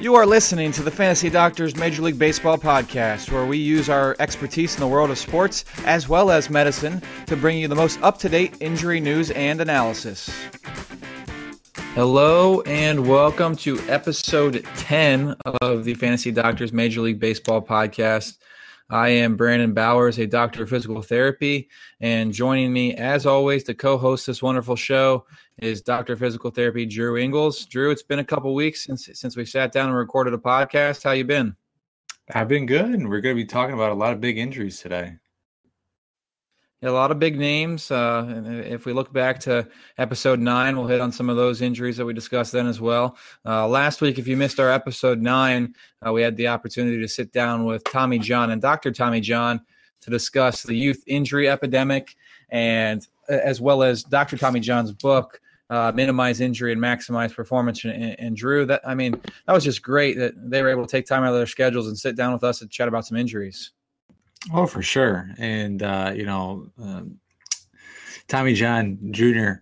You are listening to the Fantasy Doctors Major League Baseball podcast, where we use our expertise in the world of sports as well as medicine to bring you the most up to date injury news and analysis. Hello, and welcome to episode 10 of the Fantasy Doctors Major League Baseball podcast. I am Brandon Bowers, a doctor of physical therapy, and joining me, as always, to co-host this wonderful show is Doctor of Physical Therapy Drew Ingles. Drew, it's been a couple weeks since since we sat down and recorded a podcast. How you been? I've been good, and we're going to be talking about a lot of big injuries today. Yeah, a lot of big names. Uh, and if we look back to episode nine, we'll hit on some of those injuries that we discussed then as well. Uh, last week, if you missed our episode nine, uh, we had the opportunity to sit down with Tommy John and Dr. Tommy John to discuss the youth injury epidemic and as well as Dr. Tommy John's book. Uh, minimize injury and maximize performance. And, and, Drew, that I mean, that was just great that they were able to take time out of their schedules and sit down with us and chat about some injuries. Oh, for sure. And, uh, you know, um, Tommy John Jr.,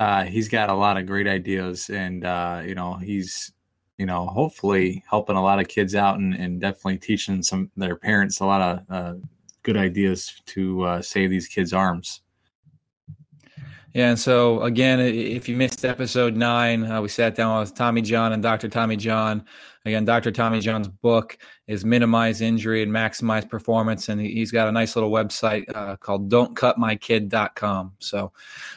uh, he's got a lot of great ideas. And, uh, you know, he's, you know, hopefully helping a lot of kids out and, and definitely teaching some their parents a lot of uh, good ideas to uh, save these kids' arms. Yeah, and so again, if you missed episode nine, uh, we sat down with Tommy John and Dr. Tommy John. Again, Dr. Tommy John's book is Minimize Injury and Maximize Performance, and he's got a nice little website uh, called Don'tCutMyKid.com. So,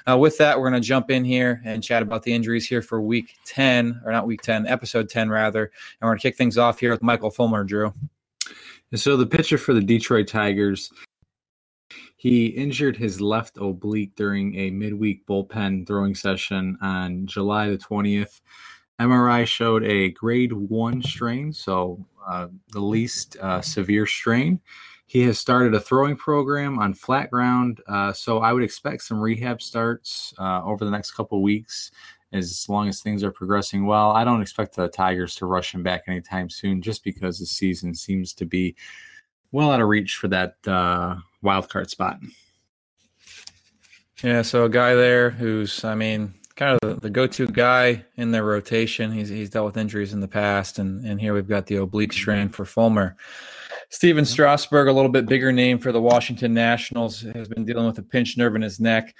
uh, with that, we're going to jump in here and chat about the injuries here for week 10, or not week 10, episode 10, rather. And we're going to kick things off here with Michael Fulmer, Drew. So, the pitcher for the Detroit Tigers he injured his left oblique during a midweek bullpen throwing session on July the 20th. MRI showed a grade one strain, so uh, the least uh, severe strain. He has started a throwing program on flat ground, uh, so I would expect some rehab starts uh, over the next couple weeks as long as things are progressing well. I don't expect the Tigers to rush him back anytime soon just because the season seems to be well out of reach for that uh, wild card spot. Yeah, so a guy there who's, I mean, kind of the, go-to guy in their rotation. He's he's dealt with injuries in the past, and and here we've got the oblique strain for Fulmer. Stephen Strasburg, a little bit bigger name for the Washington Nationals, has been dealing with a pinched nerve in his neck.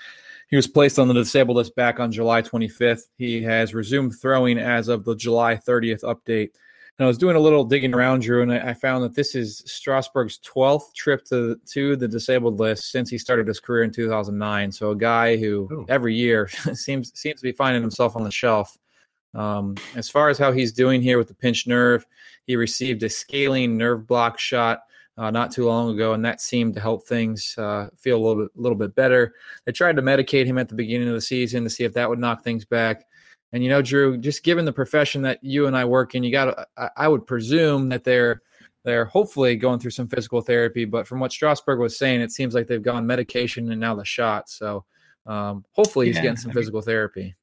He was placed on the disabled list back on July 25th. He has resumed throwing as of the July 30th update. And I was doing a little digging around, Drew, and I, I found that this is Strasburg's 12th trip to, to the disabled list since he started his career in 2009. So a guy who Ooh. every year seems seems to be finding himself on the shelf. Um, as far as how he's doing here with the pinched nerve, he received a scalene nerve block shot uh, not too long ago, and that seemed to help things uh, feel a little bit, little bit better. They tried to medicate him at the beginning of the season to see if that would knock things back. And you know, Drew, just given the profession that you and I work in, you got I, I would presume that they're they're hopefully going through some physical therapy. But from what Strasburg was saying, it seems like they've gone medication and now the shot. So um, hopefully he's yeah, getting some I physical mean, therapy.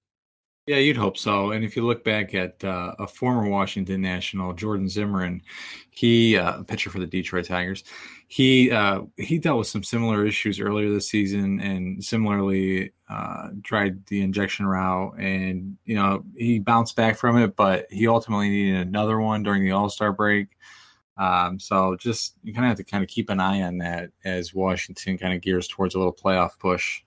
Yeah, you'd hope so. And if you look back at uh, a former Washington national, Jordan Zimmermann, he uh, a pitcher for the Detroit Tigers, he uh, he dealt with some similar issues earlier this season, and similarly uh, tried the injection route, and you know he bounced back from it, but he ultimately needed another one during the All Star break. Um, so just you kind of have to kind of keep an eye on that as Washington kind of gears towards a little playoff push.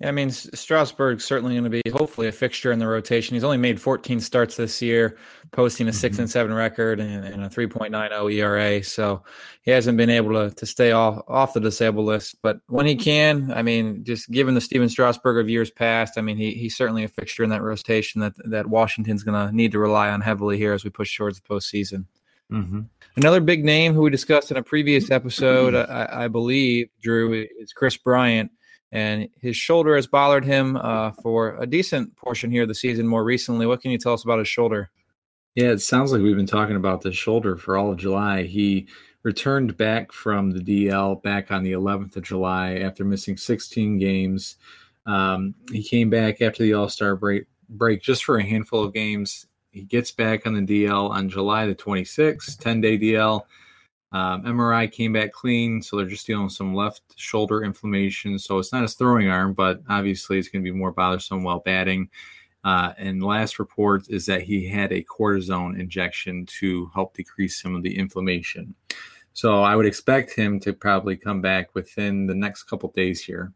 Yeah, I mean, Strasburg's certainly going to be hopefully a fixture in the rotation. He's only made 14 starts this year, posting a 6 mm-hmm. and 7 record and, and, a 3.90 ERA. So he hasn't been able to, to stay off, off the disabled list. But when he can, I mean, just given the Stephen Strasburg of years past, I mean, he, he's certainly a fixture in that rotation that, that Washington's going to need to rely on heavily here as we push towards the postseason. Mm-hmm. Another big name who we discussed in a previous episode, I, I, believe, Drew, is Kris Bryant. And his shoulder has bothered him uh, for a decent portion here of the season more recently. What can you tell us about his shoulder? Yeah, it sounds like we've been talking about the shoulder for all of July. He returned back from the DL back on the 11th of July after missing 16 games. Um, he came back after the All Star break, break just for a handful of games. He gets back on the DL on July the 26th, 10 day DL. Um, MRI came back clean, so they're just dealing with some left shoulder inflammation. So it's not his throwing arm, but obviously it's going to be more bothersome while batting. Uh, and last report is that he had a cortisone injection to help decrease some of the inflammation. So I would expect him to probably come back within the next couple days here.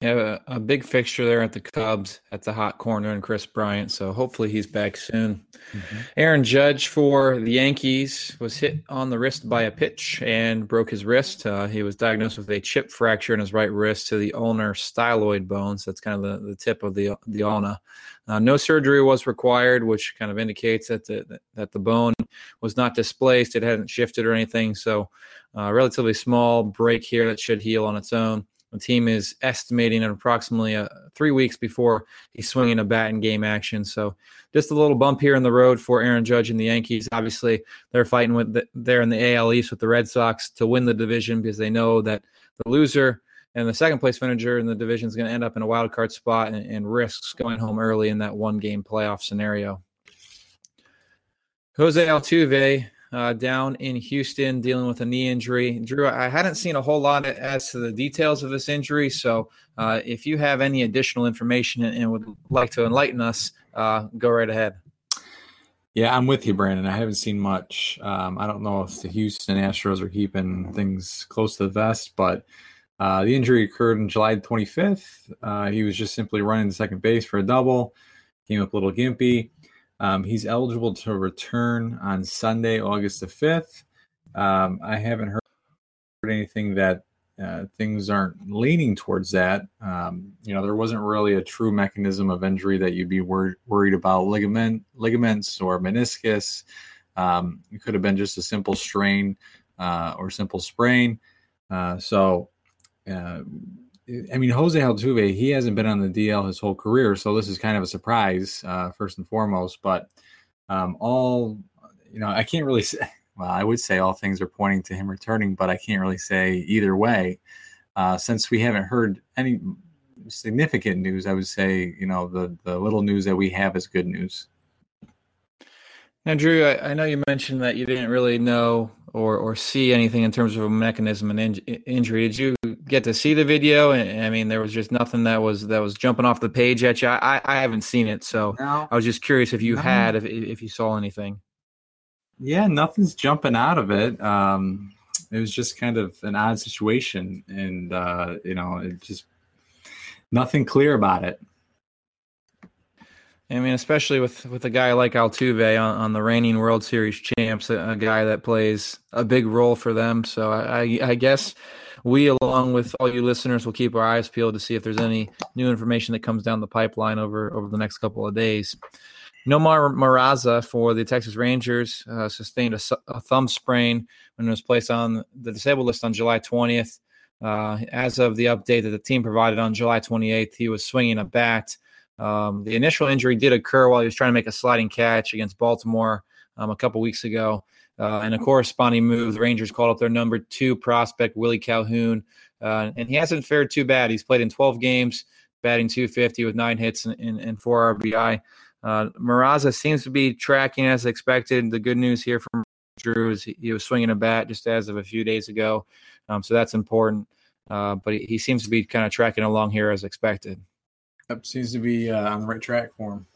Yeah, a, a, big fixture there at the Cubs at the hot corner and Kris Bryant. So hopefully he's back soon. Mm-hmm. Aaron Judge for the Yankees was hit on the wrist by a pitch and broke his wrist. Uh, he was diagnosed with a chip fracture in his right wrist to the ulnar styloid bones. That's kind of the, the tip of the the ulna. Uh, no surgery was required, which kind of indicates that the that the bone was not displaced. It hadn't shifted or anything. So, uh, relatively small break here that should heal on its own. The team is estimating at approximately uh, three weeks before he's swinging a bat in game action. So just a little bump here in the road for Aaron Judge and the Yankees. Obviously, they're fighting with the, they're in the AL East with the Red Sox to win the division because they know that the loser and the second place finisher in the division is going to end up in a wild card spot and, and risks going home early in that one game playoff scenario. Jose Altuve uh, down in Houston dealing with a knee injury. Drew, I hadn't seen a whole lot as to the details of this injury. So uh, if you have any additional information and would like to enlighten us, uh, go right ahead. Yeah, I'm with you, Brandon. I haven't seen much. Um, I don't know if the Houston Astros are keeping things close to the vest, but uh, the injury occurred on July 25th. Uh, he was just simply running second base for a double, came up a little gimpy. Um, he's eligible to return on Sunday, August the 5th. Um, I haven't heard anything that uh, things aren't leaning towards that. Um, you know, there wasn't really a true mechanism of injury that you'd be wor- worried about ligament, ligaments or meniscus. Um, it could have been just a simple strain uh, or simple sprain. Uh, so, uh, I mean, Jose Altuve, he hasn't been on the DL his whole career, so this is kind of a surprise, uh, first and foremost. But um, all, you know, I can't really say. Well, I would say all things are pointing to him returning, but I can't really say either way. Uh, since we haven't heard any significant news, I would say, you know, the the little news that we have is good news. Now, Drew, I, I know you mentioned that you didn't really know or or see anything in terms of a mechanism and in, injury. Did you get to see the video? And I mean, there was just nothing that was that was jumping off the page at you. I I haven't seen it, so no. I was just curious if you no. had if if you saw anything. Yeah, nothing's jumping out of it. Um, it was just kind of an odd situation, and uh, you know, it just nothing clear about it. I mean, especially with with a guy like Altuve on, on the reigning World Series champs, a, a, guy that plays a big role for them. So I, I, I, guess we, along with all you listeners, will keep our eyes peeled to see if there's any new information that comes down the pipeline over over the next couple of days. Nomar Mazara for the Texas Rangers uh, sustained a, a, thumb sprain when he was placed on the disabled list on July 20th. Uh, as of the update that the team provided on July 28th, he was swinging a bat um, the initial injury did occur while he was trying to make a sliding catch against Baltimore um, a couple weeks ago. Uh, and a corresponding move, the Rangers called up their number two prospect, Willie Calhoun. Uh, and he hasn't fared too bad. He's played in 12 games, batting 250 with nine hits and, and, and four RBI. Uh, Mazara seems to be tracking as expected. The good news here from Drew is he, he was swinging a bat just as of a few days ago. Um, so that's important. Uh, but he, he seems to be kind of tracking along here as expected. Yep, seems to be uh, on the right track for him.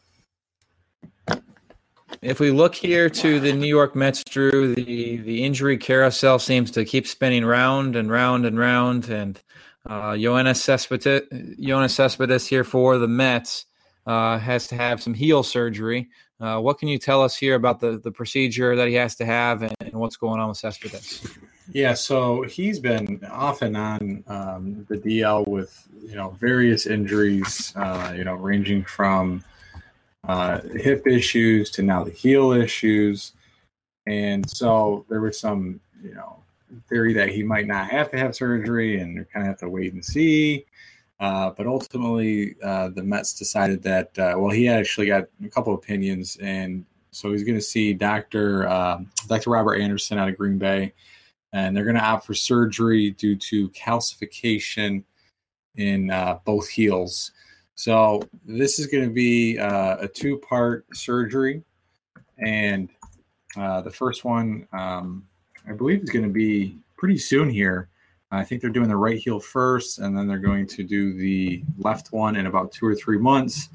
If we look here to the New York Mets, Drew, the, the injury carousel seems to keep spinning round and round and round. And uh, Yoenis Cespedes, Yoenis Cespedes here for the Mets uh, has to have some heel surgery. Uh, what can you tell us here about the, the procedure that he has to have and, and what's going on with Cespedes? Yeah, so he's been off and on um, the DL with you know various injuries, uh, you know, ranging from uh, hip issues to now the heel issues. and so there was some, you know, theory that he might not have to have surgery, and kind of have to wait and see. Uh, but ultimately, uh, the Mets decided that uh, well, he actually got a couple opinions, and so he's going to see Doctor um, Doctor Robert Anderson out of Green Bay, and they're going to opt for surgery due to calcification in uh, both heels. So this is going to be uh, a two-part surgery, and uh, the first one, um, I believe, is going to be pretty soon here. I think they're doing the right heel first, and then they're going to do the left one in about two or three months.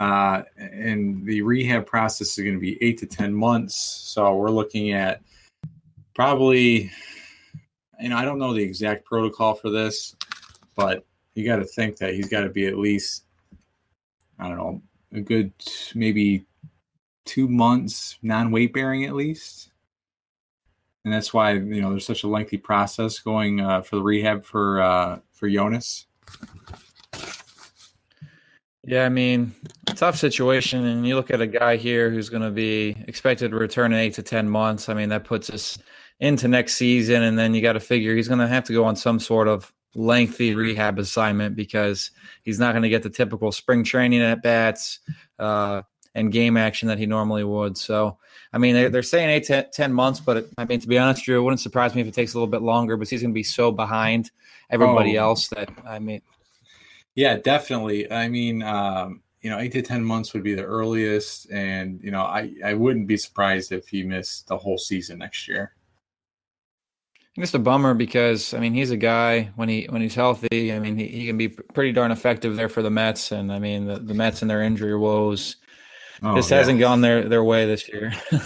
Uh, and the rehab process is going to be eight to 10 months. So we're looking at probably, you know, I don't know the exact protocol for this, but you got to think that he's got to be at least, I don't know, a good maybe two months non weight bearing at least. And that's why you know there's such a lengthy process going uh, for the rehab for uh, for Jonas. Yeah, I mean, tough situation. And you look at a guy here who's going to be expected to return in eight to 10 months. I mean, that puts us into next season. And then you got to figure he's going to have to go on some sort of lengthy rehab assignment because he's not going to get the typical spring training at bats uh, and game action that he normally would. So, I mean, they're, they're saying eight to 10 months, but it, I mean, to be honest, Drew, it wouldn't surprise me if it takes a little bit longer, but he's going to be so behind everybody Oh. else that, I mean, Yeah, definitely. I mean, um, you know, eight to ten months would be the earliest, and you know, I I wouldn't be surprised if he missed the whole season next year. Just a bummer because I mean he's a guy when he when he's healthy. I mean he, he can be pretty darn effective there for the Mets, and I mean the, the Mets and their injury woes Oh, just yeah. hasn't gone their their way this year. I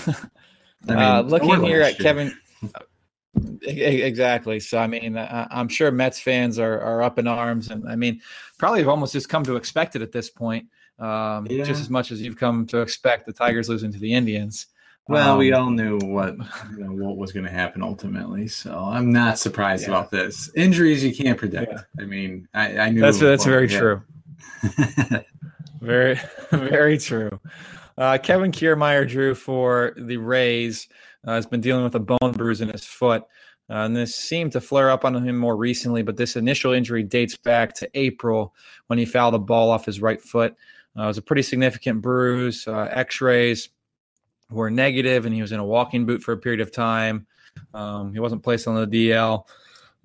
mean, uh, looking here at year. Kevin, exactly. So I mean I, I'm sure Mets fans are are up in arms, and I mean probably have almost just come to expect it at this point, um, Yeah. just as much as you've come to expect the Tigers losing to the Indians. Well, we Um, all knew what you know, what was going to happen ultimately, so I'm not surprised Yeah. about this. Injuries you can't predict. Yeah. I mean, I, I knew That's that's well, very yeah. true. Very, very true. Uh, Kevin Kiermaier drew for the Rays. Uh, has been dealing with a bone bruise in his foot. Uh, and this seemed to flare up on him more recently, but this initial injury dates back to April when he fouled a ball off his right foot. Uh, it was a pretty significant bruise. Uh, X rays were negative, and he was in a walking boot for a period of time. Um, he wasn't placed on the DL.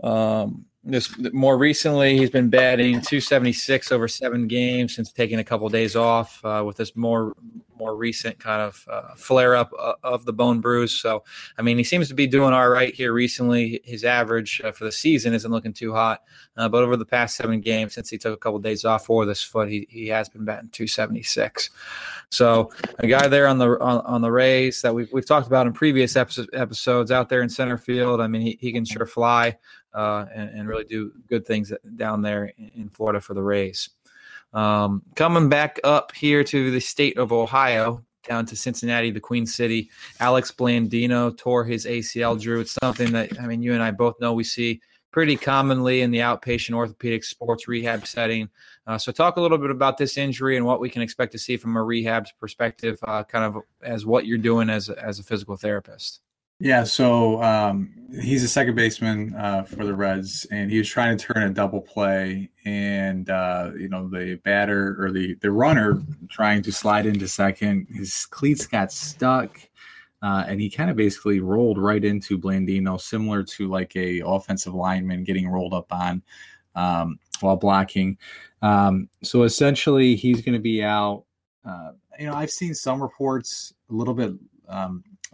Um, this more recently, he's been batting 276 over seven games since taking a couple days off uh, with this more more recent kind of uh, flare up uh, of the bone bruise. So, I mean, he seems to be doing all right here recently. His average uh, for the season isn't looking too hot, uh, but over the past seven games since he took a couple days off for this foot, he, he has been batting 276. So, a guy there on the on, on the Rays that we've we've talked about in previous episodes, episodes out there in center field. I mean, he, he can sure fly uh, and, and really do good things down there in, in Florida for the Rays. Um, coming back up here to the state of Ohio, down to Cincinnati, the Queen City, Alex Blandino tore his ACL. Drew, it's something that I mean, you and I both know we see pretty commonly in the outpatient orthopedic sports rehab setting. Uh, so, talk a little bit about this injury and what we can expect to see from a rehab perspective, uh, kind of as what you're doing as as a physical therapist. Yeah, so um, he's a second baseman uh, for the Reds, and he was trying to turn a double play, and uh, you know the batter or the the runner trying to slide into second, his cleats got stuck, uh, and he kind of basically rolled right into Blandino, similar to like a offensive lineman getting rolled up on um, while blocking. Um, so essentially, he's going to be out. Uh, you know, I've seen some reports a little bit.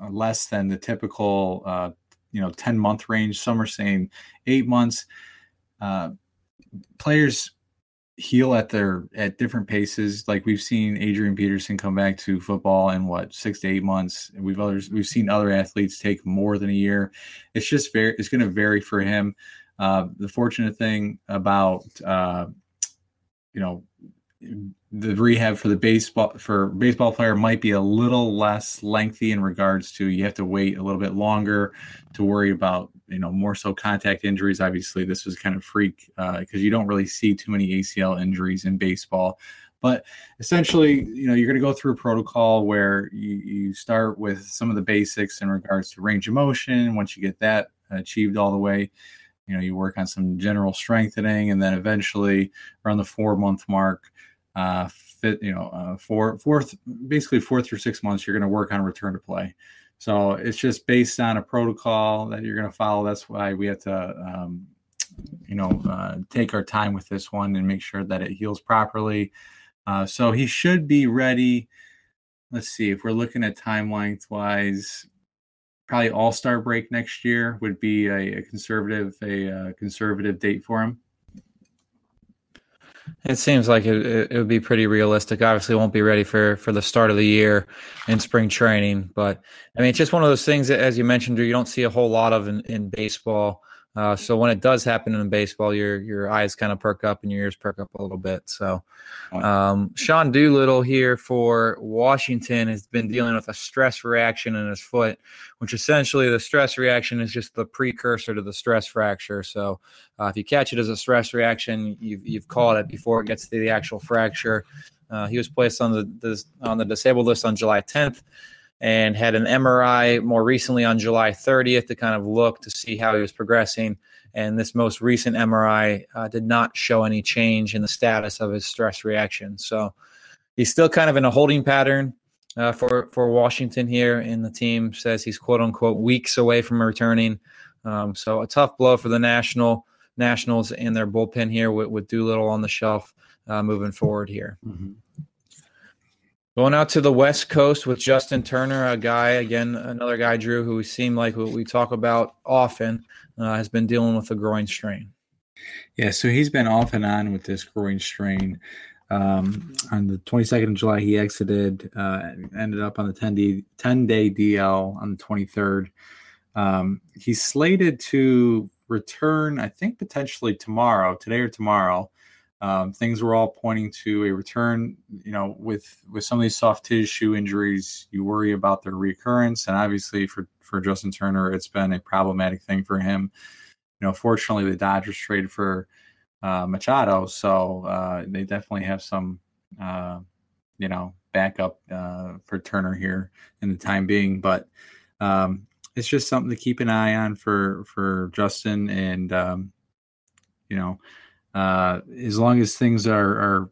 Uh, less than the typical uh, you know 10 month range. Some are saying eight months. Uh, players heal at their at different paces. Like we've seen adrian peterson come back to football in what six to eight months. We've others we've seen other athletes take more than a year. It's just very it's going to vary for him. Uh, the fortunate thing about uh, you know the rehab for the baseball for baseball player might be a little less lengthy in regards to you have to wait a little bit longer to worry about you know more so contact injuries obviously this was kind of freak uh, because you don't really see too many acl injuries in baseball But essentially, you know, you're going to go through a protocol where you, you start with some of the basics in regards to range of motion. Once you get that achieved all the way, you know, you work on some general strengthening, and then eventually around the four month mark, uh, fit, you know, uh, four, fourth, basically four through six months, you're going to work on return to play. So it's just based on a protocol that you're going to follow. That's why we have to, um, you know, uh, take our time with this one and make sure that it heals properly. Uh, so he should be ready. Let's see if we're looking at time length wise. Probably All Star break next year would be a, a conservative a, a uh, conservative date for him. It seems like it, it, would be pretty realistic. Obviously, won't be ready for for the start of the year in spring training, but I mean, it's just one of those things that, as you mentioned, you don't see a whole lot of in, in baseball. Uh, so when it does happen in baseball, your your eyes kind of perk up and your ears perk up a little bit. So um, Sean Doolittle here for Washington has been dealing with a stress reaction in his foot, which essentially the stress reaction is just the precursor to the stress fracture. So uh, if you catch it as a stress reaction, you've you've caught it before it gets to the actual fracture. Uh, he was placed on the, the on the disabled list on July 10th and had an MRI more recently on July 30th to kind of look to see how he was progressing. And this most recent MRI uh, did not show any change in the status of his stress reaction. So he's still kind of in a holding pattern uh, for for Washington here, and the team says he's quote unquote weeks away from returning. Um, so a tough blow for the national Nationals and their bullpen here with, with Doolittle on the shelf uh, moving forward here. Mm-hmm. Going out to the West Coast with Justin Turner, a guy, again, another guy, Drew, who we seem like we talk about often, uh, has been dealing with a groin strain. Yeah, so he's been off and on with this groin strain. Um, on the 22nd of July, he exited, uh, ended up on the 10 day, 10 day DL on the 23rd. Um, he's slated to return, I think, potentially tomorrow, today or tomorrow. Um, things were all pointing to a return. You know, with with some of these soft tissue injuries, you worry about their recurrence, and obviously for for Justin Turner, it's been a problematic thing for him. You know, fortunately, the Dodgers traded for uh, Machado, so uh, they definitely have some, uh, you know, backup uh, for Turner here in the time being. But um, it's just something to keep an eye on for for Justin, and um, you know uh, as long as things are, are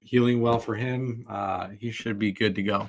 healing well for him, uh, he should be good to go.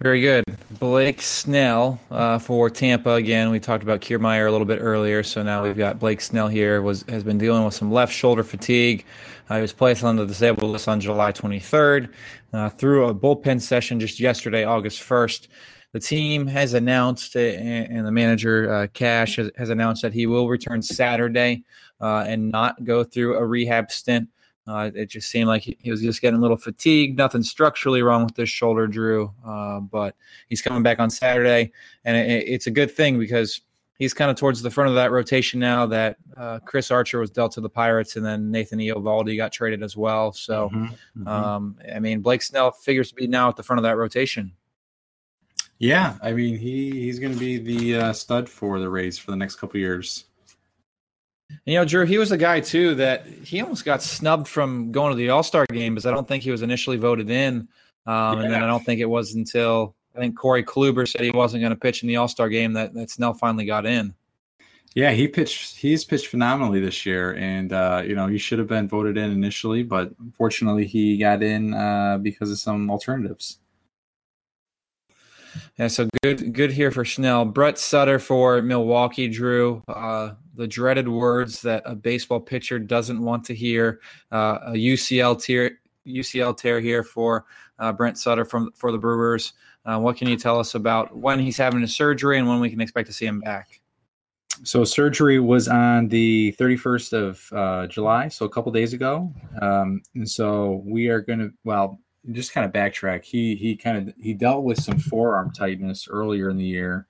Very good. Blake Snell uh, for Tampa again. We talked about Kiermaier a little bit earlier, so now we've got Blake Snell here. Was has been dealing with some left shoulder fatigue. Uh, he was placed on the disabled list on July 23rd. Uh, through a bullpen session just yesterday, August 1st the team has announced, and the manager uh, Cash has, has, announced that he will return Saturday uh, and not go through a rehab stint. Uh, it just seemed like he, he, was just getting a little fatigued. Nothing structurally wrong with this shoulder, Drew, uh, but he's coming back on Saturday, and it, it's a good thing because he's kind of towards the front of that rotation now. That uh, Chris Archer was dealt to the Pirates, and then Nathan Eovaldi got traded as well. So, mm-hmm, mm-hmm. Um, I mean, Blake Snell figures to be now at the front of that rotation. Yeah, I mean he he's going to be the uh, stud for the Rays for the next couple years. You know, Drew, he was a guy too that he almost got snubbed from going to the All Star game because I don't think he was initially voted in, um, yeah. and then I don't think it was until I think Corey Kluber said he wasn't going to pitch in the All Star game that that Snell finally got in. Yeah, he pitched. He's pitched phenomenally this year, and uh, you know he should have been voted in initially, but unfortunately he got in uh, because of some alternatives. Yeah, so good, good here for Snell. Brett Suter for Milwaukee. Drew uh, the dreaded words that a baseball pitcher doesn't want to hear. Uh, a UCL tear, UCL tear here for uh, Brent Suter from for the Brewers. Uh, what can you tell us about when he's having his surgery and when we can expect to see him back? So surgery was on the 31st of uh, July, so a couple days ago, um, and so we are going to well just kind of backtrack. He he kind of he dealt with some forearm tightness earlier in the year,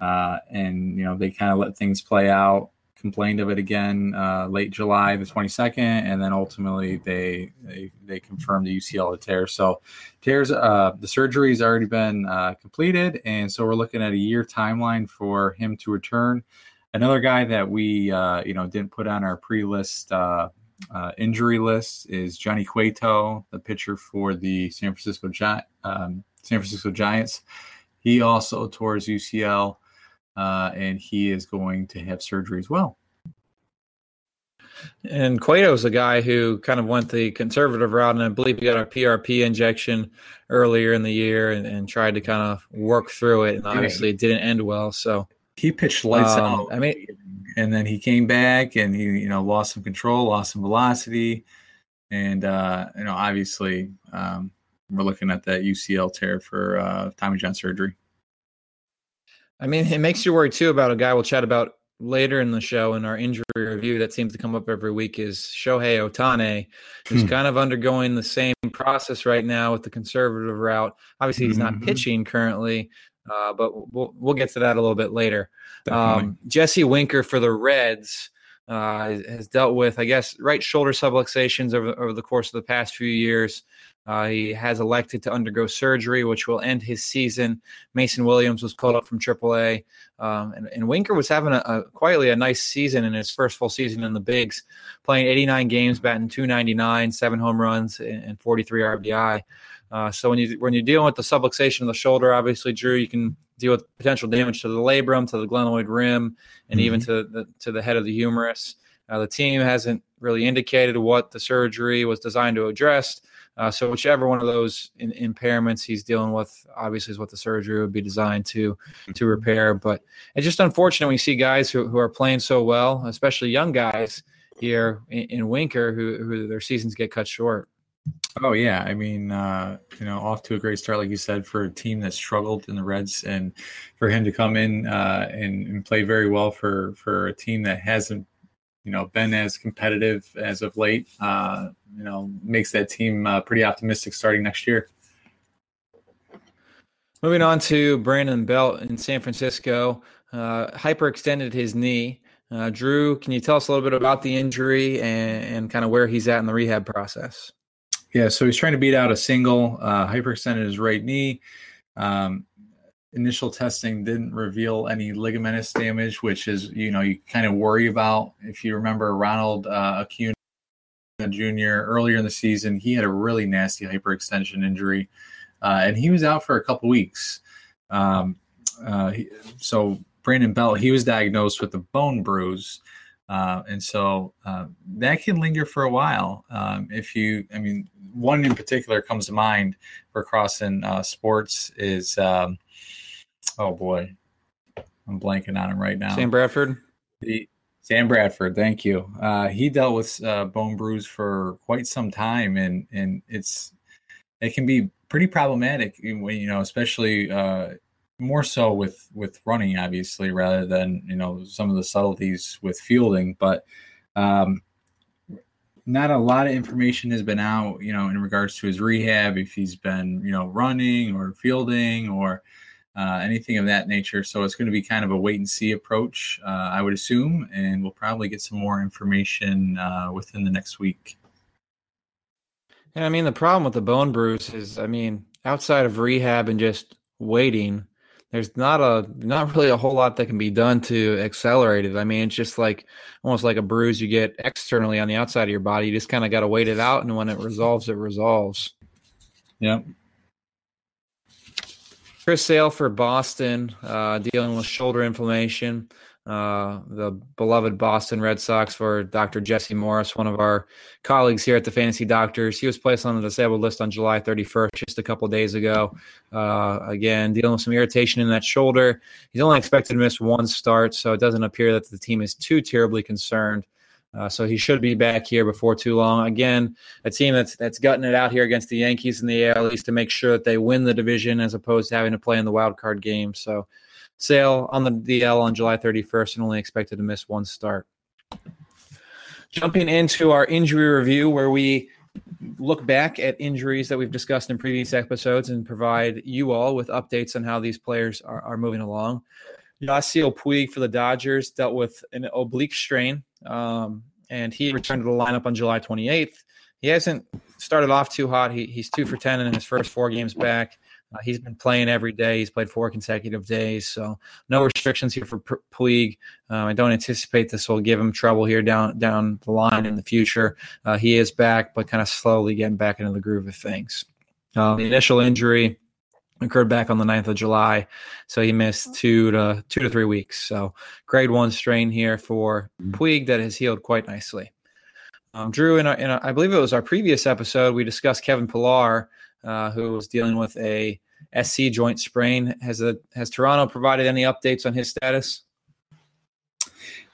uh, and you know they kind of let things play out. Complained of it again uh, late July the 22nd, and then ultimately they they, they confirmed the UCL tear. So tears uh, the surgery has already been uh, completed, and so we're looking at a year timeline for him to return. Another guy that we uh, you know didn't put on our pre-list uh, uh, injury list is Johnny Cueto, the pitcher for the San Francisco Gi- um, San Francisco Giants. He also tore his UCL, uh, and he is going to have surgery as well. And Cueto's a guy who kind of went the conservative route, and I believe he got a PRP injection earlier in the year and, and tried to kind of work through it. And obviously, it didn't end well. So he pitched lights Um, out. I mean- and then he came back and he you know lost some control, lost some velocity, and uh, you know obviously um, we're looking at that UCL tear for uh, Tommy John surgery. I mean, it makes you worry too about a guy we'll chat about later in the show in our injury review that seems to come up every week is Shohei Ohtani, who's Hmm. kind of undergoing the same process right now with the conservative route. Obviously, he's not Mhm. pitching currently, uh, but we'll we'll get to that a little bit later. Um, Jesse Winker for the Reds uh, has- dealt with, I guess, right shoulder subluxations over, over the course of the past few years. Uh, he has elected to undergo surgery, which will end his season. Mason Williams was called up from AAA, um, and, and Winker was having a, a quietly a nice season in his first full season in the bigs, playing 89 games, batting 299, seven home runs, and, and 43 RBI. Uh, so when you when you're dealing with the subluxation of the shoulder, obviously, Drew, you can deal with potential damage to the labrum, to the glenoid rim, and even to the to the head of the humerus. Uh, the team hasn't really indicated what the surgery was designed to address. Uh, so whichever one of those in, impairments he's dealing with, obviously, is what the surgery would be designed to to repair. But it's just unfortunate when you see guys who, who are playing so well, especially young guys here in, in Winker, who, who their seasons get cut short. Oh yeah, I mean, uh, you know, off to a great start, like you said, for a team that struggled in the Reds, and for him to come in uh, and, and play very well for for a team that hasn't, you know, been as competitive as of late, uh, you know, makes that team uh, pretty optimistic starting next year. Moving on to Brandon Belt in San Francisco, uh, hyperextended his knee. Uh, Drew, can you tell us a little bit about the injury and, and kind of where he's at in the rehab process? Yeah, so he's trying to beat out a single, uh, hyperextended his right knee. Um, initial testing didn't reveal any ligamentous damage, which is, you know, you kind of worry about. If you remember Ronald uh, Acuna Jr. earlier in the season, he had a really nasty hyperextension injury, uh, and he was out for a couple weeks. Um, uh, he, so Brandon Belt, he was diagnosed with a bone bruise. Uh, and so uh, that can linger for a while. Um, if you, I mean, one in particular comes to mind for crossing uh, sports is, um, oh boy, I'm blanking on him right now. Sam Bradford? The, Sam Bradford, thank you. Uh, he dealt with uh, bone bruise for quite some time, and and it's it can be pretty problematic. When you know, especially uh, more so with with running, obviously, rather than you know some of the subtleties with fielding. But um, not a lot of information has been out, you know, in regards to his rehab, if he's been you know running or fielding or uh, anything of that nature. So it's going to be kind of a wait and see approach, uh, I would assume, and we'll probably get some more information uh, within the next week. Yeah, I mean, the problem with the bone bruise is, I mean, outside of rehab and just waiting, there's not a not really a whole lot that can be done to accelerate it. I mean, it's just like almost like a bruise you get externally on the outside of your body. You just kind of got to wait it out, and when it resolves, it resolves. Yep. Chris Sale for Boston, uh, dealing with shoulder inflammation. Uh, the beloved Boston Red Sox for Dr. Jesse Morris, one of our colleagues here at the Fantasy Doctors. He was placed on the disabled list on July 31st, just a couple days ago. Uh, again, dealing with some irritation in that shoulder. He's only expected to miss one start, so it doesn't appear that the team is too terribly concerned. Uh, so he should be back here before too long. Again, a team that's that's gutting it out here against the Yankees in the AL East to make sure that they win the division as opposed to having to play in the wild card game. So Sale on the DL on July 31st and only expected to miss one start. Jumping into our injury review, where we look back at injuries that we've discussed in previous episodes and provide you all with updates on how these players are, are moving along. Yasiel Puig for the Dodgers dealt with an oblique strain, um, and he returned to the lineup on July 28th. He hasn't started off too hot. He, he's two for 10 in his first four games back. Uh, he's been playing every day. He's played four consecutive days, so no restrictions here for P- Puig. Um, I don't anticipate this will give him trouble here down down the line in the future. Uh, he is back, but kind of slowly getting back into the groove of things. Um, the initial injury occurred back on the 9th of July. So he missed two to two to three weeks. So grade one strain here for Puig that has healed quite nicely. Um, Drew, in, a, in a, I believe it was our previous episode, we discussed Kevin Pillar, uh, who was dealing with a SC joint sprain. Has a has Toronto provided any updates on his status?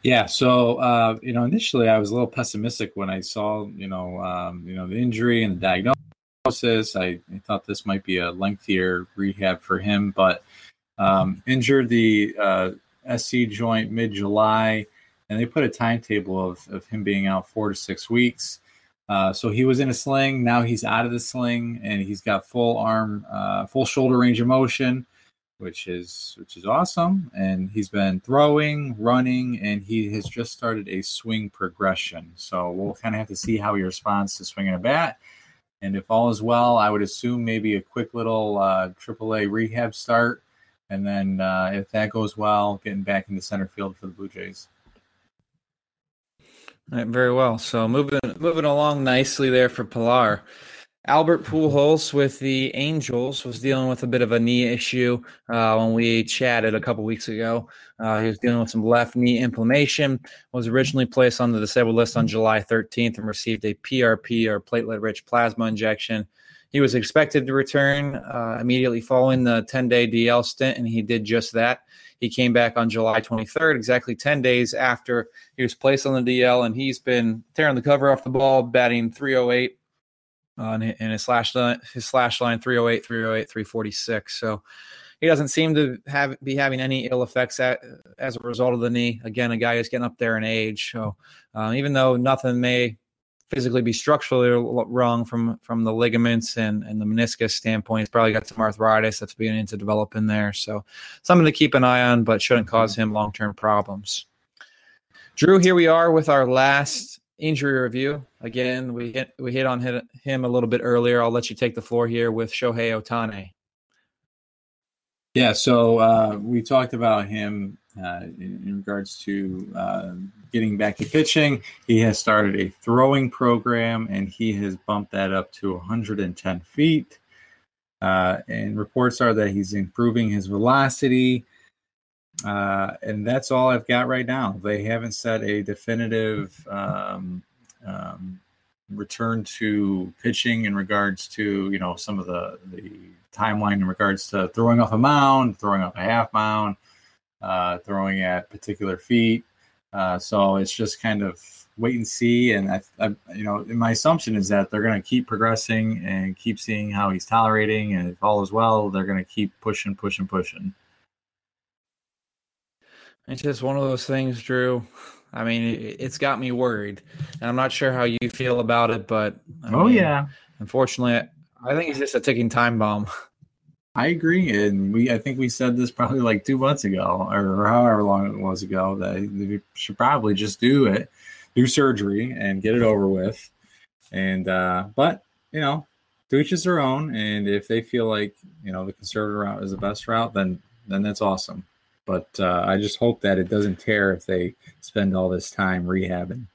Yeah, so uh, you know, initially I was a little pessimistic when I saw you know um, you know the injury and the diagnosis. I, I, thought this might be a lengthier rehab for him, but um, injured the uh, SC joint mid July, and they put a timetable of of him being out four to six weeks. Uh, so he was in a sling. Now he's out of the sling, and he's got full arm, uh, full shoulder range of motion which is which is awesome. And he's been throwing, running, and he has just started a swing progression. So we'll kind of have to see how he responds to swinging a bat. And if all is well, I would assume maybe a quick little uh, AAA rehab start, and then uh, if that goes well, getting back into center field for the Blue Jays. Right, very well. So moving moving along nicely there for Pillar. Albert Pujols with the Angels was dealing with a bit of a knee issue uh, when we chatted a couple weeks ago. Uh, he was dealing with some left knee inflammation. Was originally placed on the disabled list on July 13th and received a PRP or platelet-rich plasma injection. He was expected to return uh, immediately following the 10-day DL stint, and he did just that. He came back on July 23rd, exactly 10 days after he was placed on the DL, and he's been tearing the cover off the ball, batting 308 uh, and his slash line, his slash line 308, 308, 346. So he doesn't seem to have be having any ill effects at, as a result of the knee. Again, a guy who's getting up there in age. So uh, even though nothing may physically be structurally wrong from from the ligaments and, and the meniscus standpoint, he's probably got some arthritis that's beginning to develop in there. So something to keep an eye on, but shouldn't cause him long term problems. Drew, here we are with our last injury review. Again, we hit we hit on hit, him a little bit earlier. I'll let you take the floor here with Shohei Ohtani. Yeah, so uh, we talked about him uh, in, in, regards to uh, getting back to pitching. He has started a throwing program, and he has bumped that up to 110 feet. Uh, and reports are that he's improving his velocity. Uh, and that's all I've got right now. They haven't set a definitive um, um, return to pitching in regards to you know some of the the timeline in regards to throwing off a mound, throwing off a half mound, uh, throwing at particular feet. Uh, so it's just kind of wait and see. And I, I you know, my assumption is that they're going to keep progressing and keep seeing how he's tolerating, and if all is well, they're going to keep pushing, pushing, pushing. It's just one of those things, Drew. I mean, it's got me worried, and I'm not sure how you feel about it, but I oh mean, yeah, unfortunately, I think it's just a ticking time bomb. I agree, and we I think we said this probably like two months ago, or however long it was ago, that they should probably just do it, do surgery, and get it over with. And uh, but you know, to each their own, and if they feel like you know the conservative route is the best route, then then that's awesome. But uh, I just hope that it doesn't tear if they spend all this time rehabbing.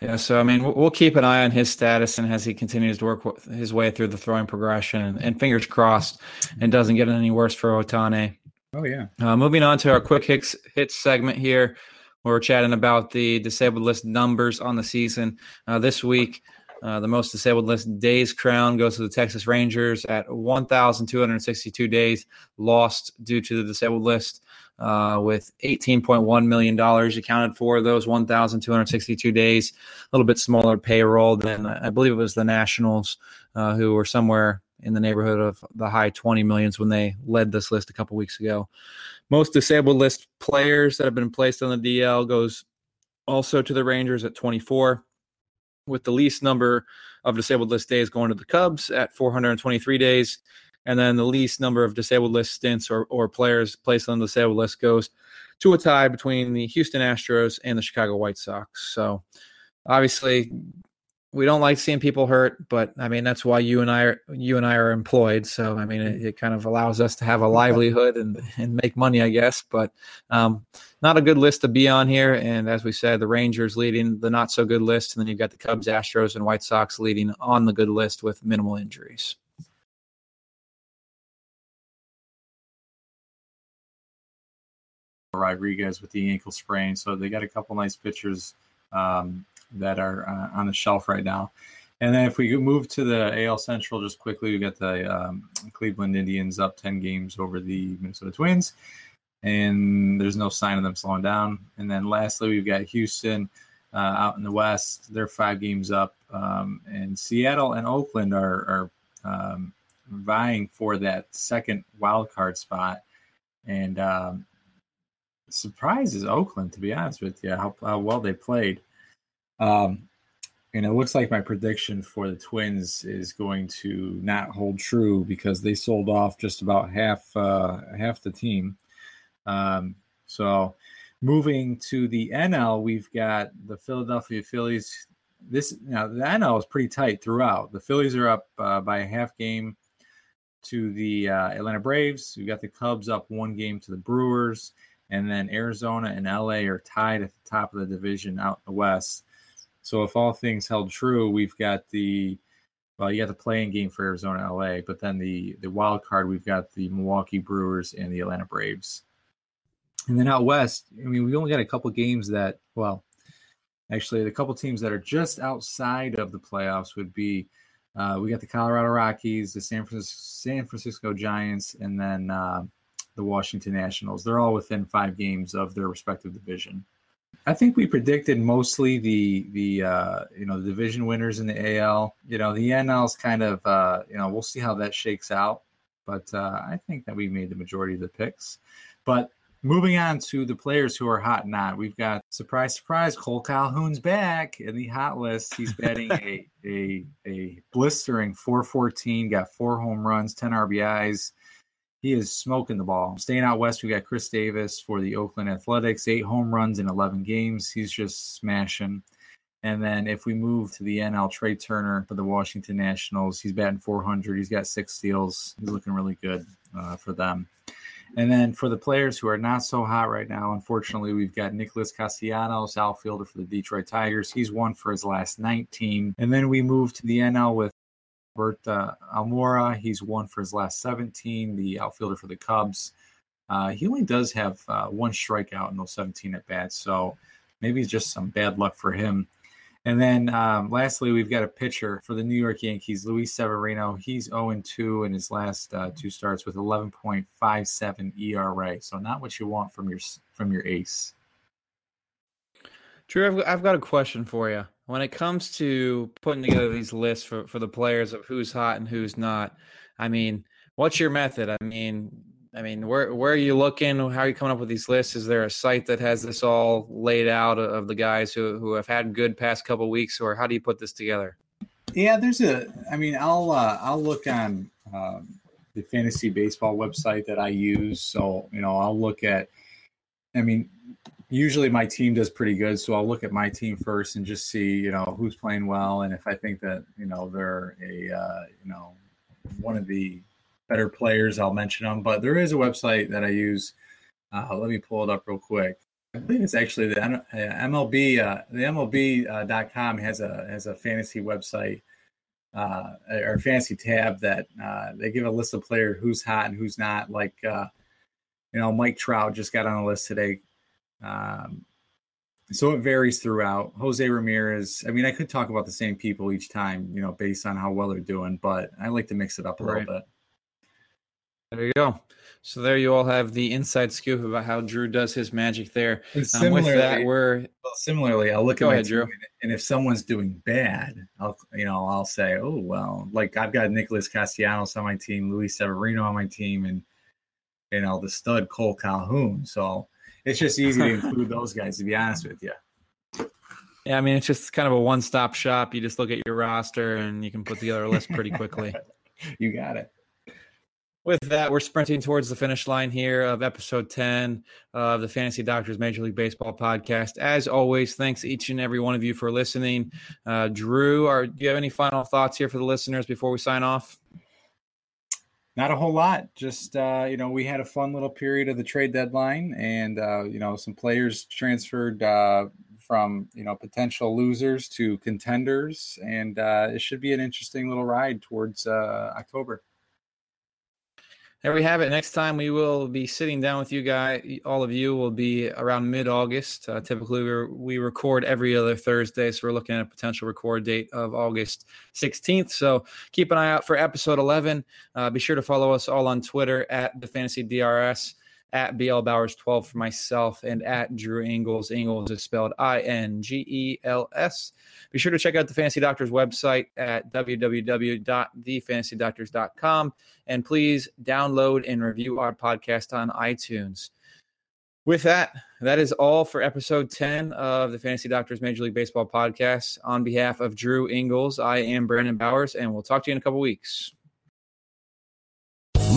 Yeah, so I mean, we'll keep an eye on his status and as he continues to work his way through the throwing progression, and, and fingers crossed, it doesn't get any worse for Ohtani. Oh yeah. Uh, moving on to our quick hits hits segment here, where we're chatting about the disabled list numbers on the season. Uh, this week, uh, the most disabled list days crown goes to the Texas Rangers at 1,262 days lost due to the disabled list, uh, with 18.1 million dollars accounted for those 1,262 days. A little bit smaller payroll than I believe it was the Nationals, uh, who were somewhere in the neighborhood of the high 20 millions when they led this list a couple weeks ago. Most disabled list players that have been placed on the DL goes also to the Rangers at 24 with the least number of disabled list days going to the Cubs at 423 days. And then the least number of disabled list stints or, or players placed on the disabled list goes to a tie between the Houston Astros and the Chicago White Sox. So obviously, we don't like seeing people hurt, but I mean that's why you and I are you and I are employed. So I mean it, it kind of allows us to have a livelihood and and make money, I guess. But um, not a good list to be on here. And as we said, the Rangers leading the not so good list, and then you've got the Cubs, Astros, and White Sox leading on the good list with minimal injuries. Rodriguez with the ankle sprain, so they got a couple nice pitchers um, that are uh, on the shelf right now. And then if we move to the AL Central just quickly, we got the um, Cleveland Indians up 10 games over the Minnesota Twins, and there's no sign of them slowing down. And then lastly, we've got Houston uh, out in the West. They're five games up, um, and Seattle and Oakland are, are um, vying for that second wild card spot. And um, surprise is Oakland, to be honest with you, how, how well they played. Um, and it looks like my prediction for the Twins is going to not hold true because they sold off just about half uh, half the team. Um, so moving to the NL, we've got the Philadelphia Phillies. This now the NL is pretty tight throughout. The Phillies are up uh, by a half game to the uh, Atlanta Braves. We've got the Cubs up one game to the Brewers, and then Arizona and LA are tied at the top of the division out in the West. So if all things held true, we've got the well, you got the playing game for Arizona, LA, but then the the wild card, we've got the Milwaukee Brewers and the Atlanta Braves. And then out west, I mean, we only got a couple games that, well, actually, the couple teams that are just outside of the playoffs would be uh, we got the Colorado Rockies, the San Francisco, San Francisco Giants, and then uh, the Washington Nationals. They're all within five games of their respective division. I think we predicted mostly the the uh, you know the division winners in the AL. You know the NL is kind of uh, you know we'll see how that shakes out, but uh, I think that we made the majority of the picks. But moving on to the players who are hot and not, we've got surprise surprise Kole Calhoun's back in the hot list. He's batting a a a blistering 414, got four home runs, 10 RBIs he is smoking the ball. Staying out west, we got Khris Davis for the Oakland Athletics, eight home runs in 11 games. He's just smashing. And then if we move to the NL, Trea Turner for the Washington Nationals, he's batting 400. He's got six steals. He's looking really good uh, for them. And then for the players who are not so hot right now, unfortunately, we've got Nicholas Castellanos, outfielder for the Detroit Tigers. He's won for his last 19. And then we move to the NL with Bert uh, Almora, he's won for his last 17, the outfielder for the Cubs. Uh, he only does have uh, one strikeout in those 17 at bats, so maybe it's just some bad luck for him. And then um, lastly, we've got a pitcher for the New York Yankees, Luis Severino. He's 0 2 in his last uh, two starts with 11.57 ERA. So not what you want from your from your ace. Drew, I've, I've got a question for you when it comes to putting together these lists for, for the players of who's hot and who's not, I mean, what's your method? I mean, I mean, where where are you looking? How are you coming up with these lists? Is there a site that has this all laid out of the guys who, who have had good past couple weeks, or how do you put this together? Yeah, there's a. I mean, I'll uh, I'll look on um, the fantasy baseball website that I use. So you know, I'll look at. I mean, usually my team does pretty good, so I'll look at my team first and just see you know who's playing well, and if I think that you know they're a uh, you know one of the better players, I'll mention them. But there is a website that I use. Uh, let me pull it up real quick. I believe it's actually the MLB. Uh, the MLB.com uh, has a has a fantasy website uh, or fantasy tab that uh, they give a list of players who's hot and who's not. Like uh, you know, Mike Trout just got on the list today. Um, so it varies throughout. Jose Ramirez. I mean, I could talk about the same people each time, you know, based on how well they're doing, but I like to mix it up a right. little bit. There you go. So there you all have the inside scoop about how Drew does his magic there. And um, with that, we're well, similarly. I'll look at my ahead, Drew. and if someone's doing bad, I'll you know I'll say, oh well, like I've got Nicholas Castellanos on my team, Luis Severino on my team, and you know the stud Kole Calhoun. So it's just easy to include those guys. To be honest with you. Yeah, I mean it's just kind of a one-stop shop. You just look at your roster and you can put together a list pretty quickly. you got it. with that, we're sprinting towards the finish line here of episode 10 of the Fantasy Doctors Major League Baseball podcast. As always, thanks each and every one of you for listening. Uh, Drew, are, do you have any final thoughts here for the listeners before we sign off? Not a whole lot. Just uh, you know, we had a fun little period of the trade deadline, and uh, you know, some players transferred uh, from you know potential losers to contenders, and uh, it should be an interesting little ride towards uh, October. There we have it. Next time we will be sitting down with you guys. All of you will be around mid-August. Uh, typically, we we record every other Thursday, so we're looking at a potential record date of August 16th. So keep an eye out for episode 11. Uh, be sure to follow us all on Twitter at the Fantasy DRS at BL Bowers 12 for myself and at Drew Ingels. Ingels is spelled I N G E L S. Be sure to check out the Fantasy Doctors website at www.thefantasydoctors.com and please download and review our podcast on iTunes. With that, that is all for episode 10 of the Fantasy Doctors Major League Baseball podcast. On behalf of Drew Ingels, I am Brandon Bowers, and we'll talk to you in a couple weeks.